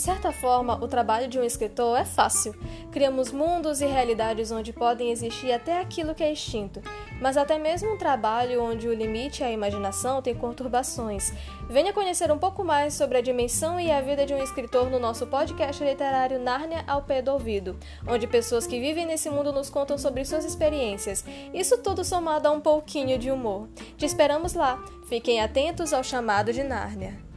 certa forma, o trabalho de um escritor é fácil. Criamos mundos e realidades onde podem existir até aquilo que é extinto, mas até mesmo um trabalho onde o limite à imaginação tem conturbações. Venha conhecer um pouco mais sobre a dimensão e a vida de um escritor no nosso podcast literário Nárnia ao pé do ouvido, onde pessoas que vivem nesse mundo nos contam sobre suas experiências. Isso tudo somado a um pouquinho de humor. Te esperamos lá. Fiquem atentos ao chamado de Nárnia.